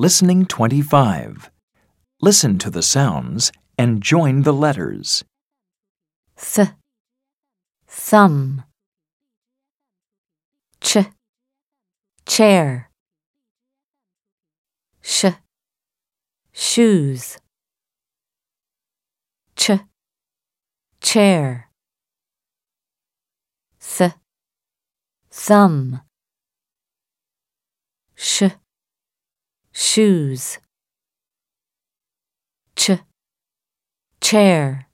Listening 25. Listen to the sounds and join the letters. th, thumb, ch, chair, sh, shoes, ch, chair, th, thumb, sh, shoes, ch, chair.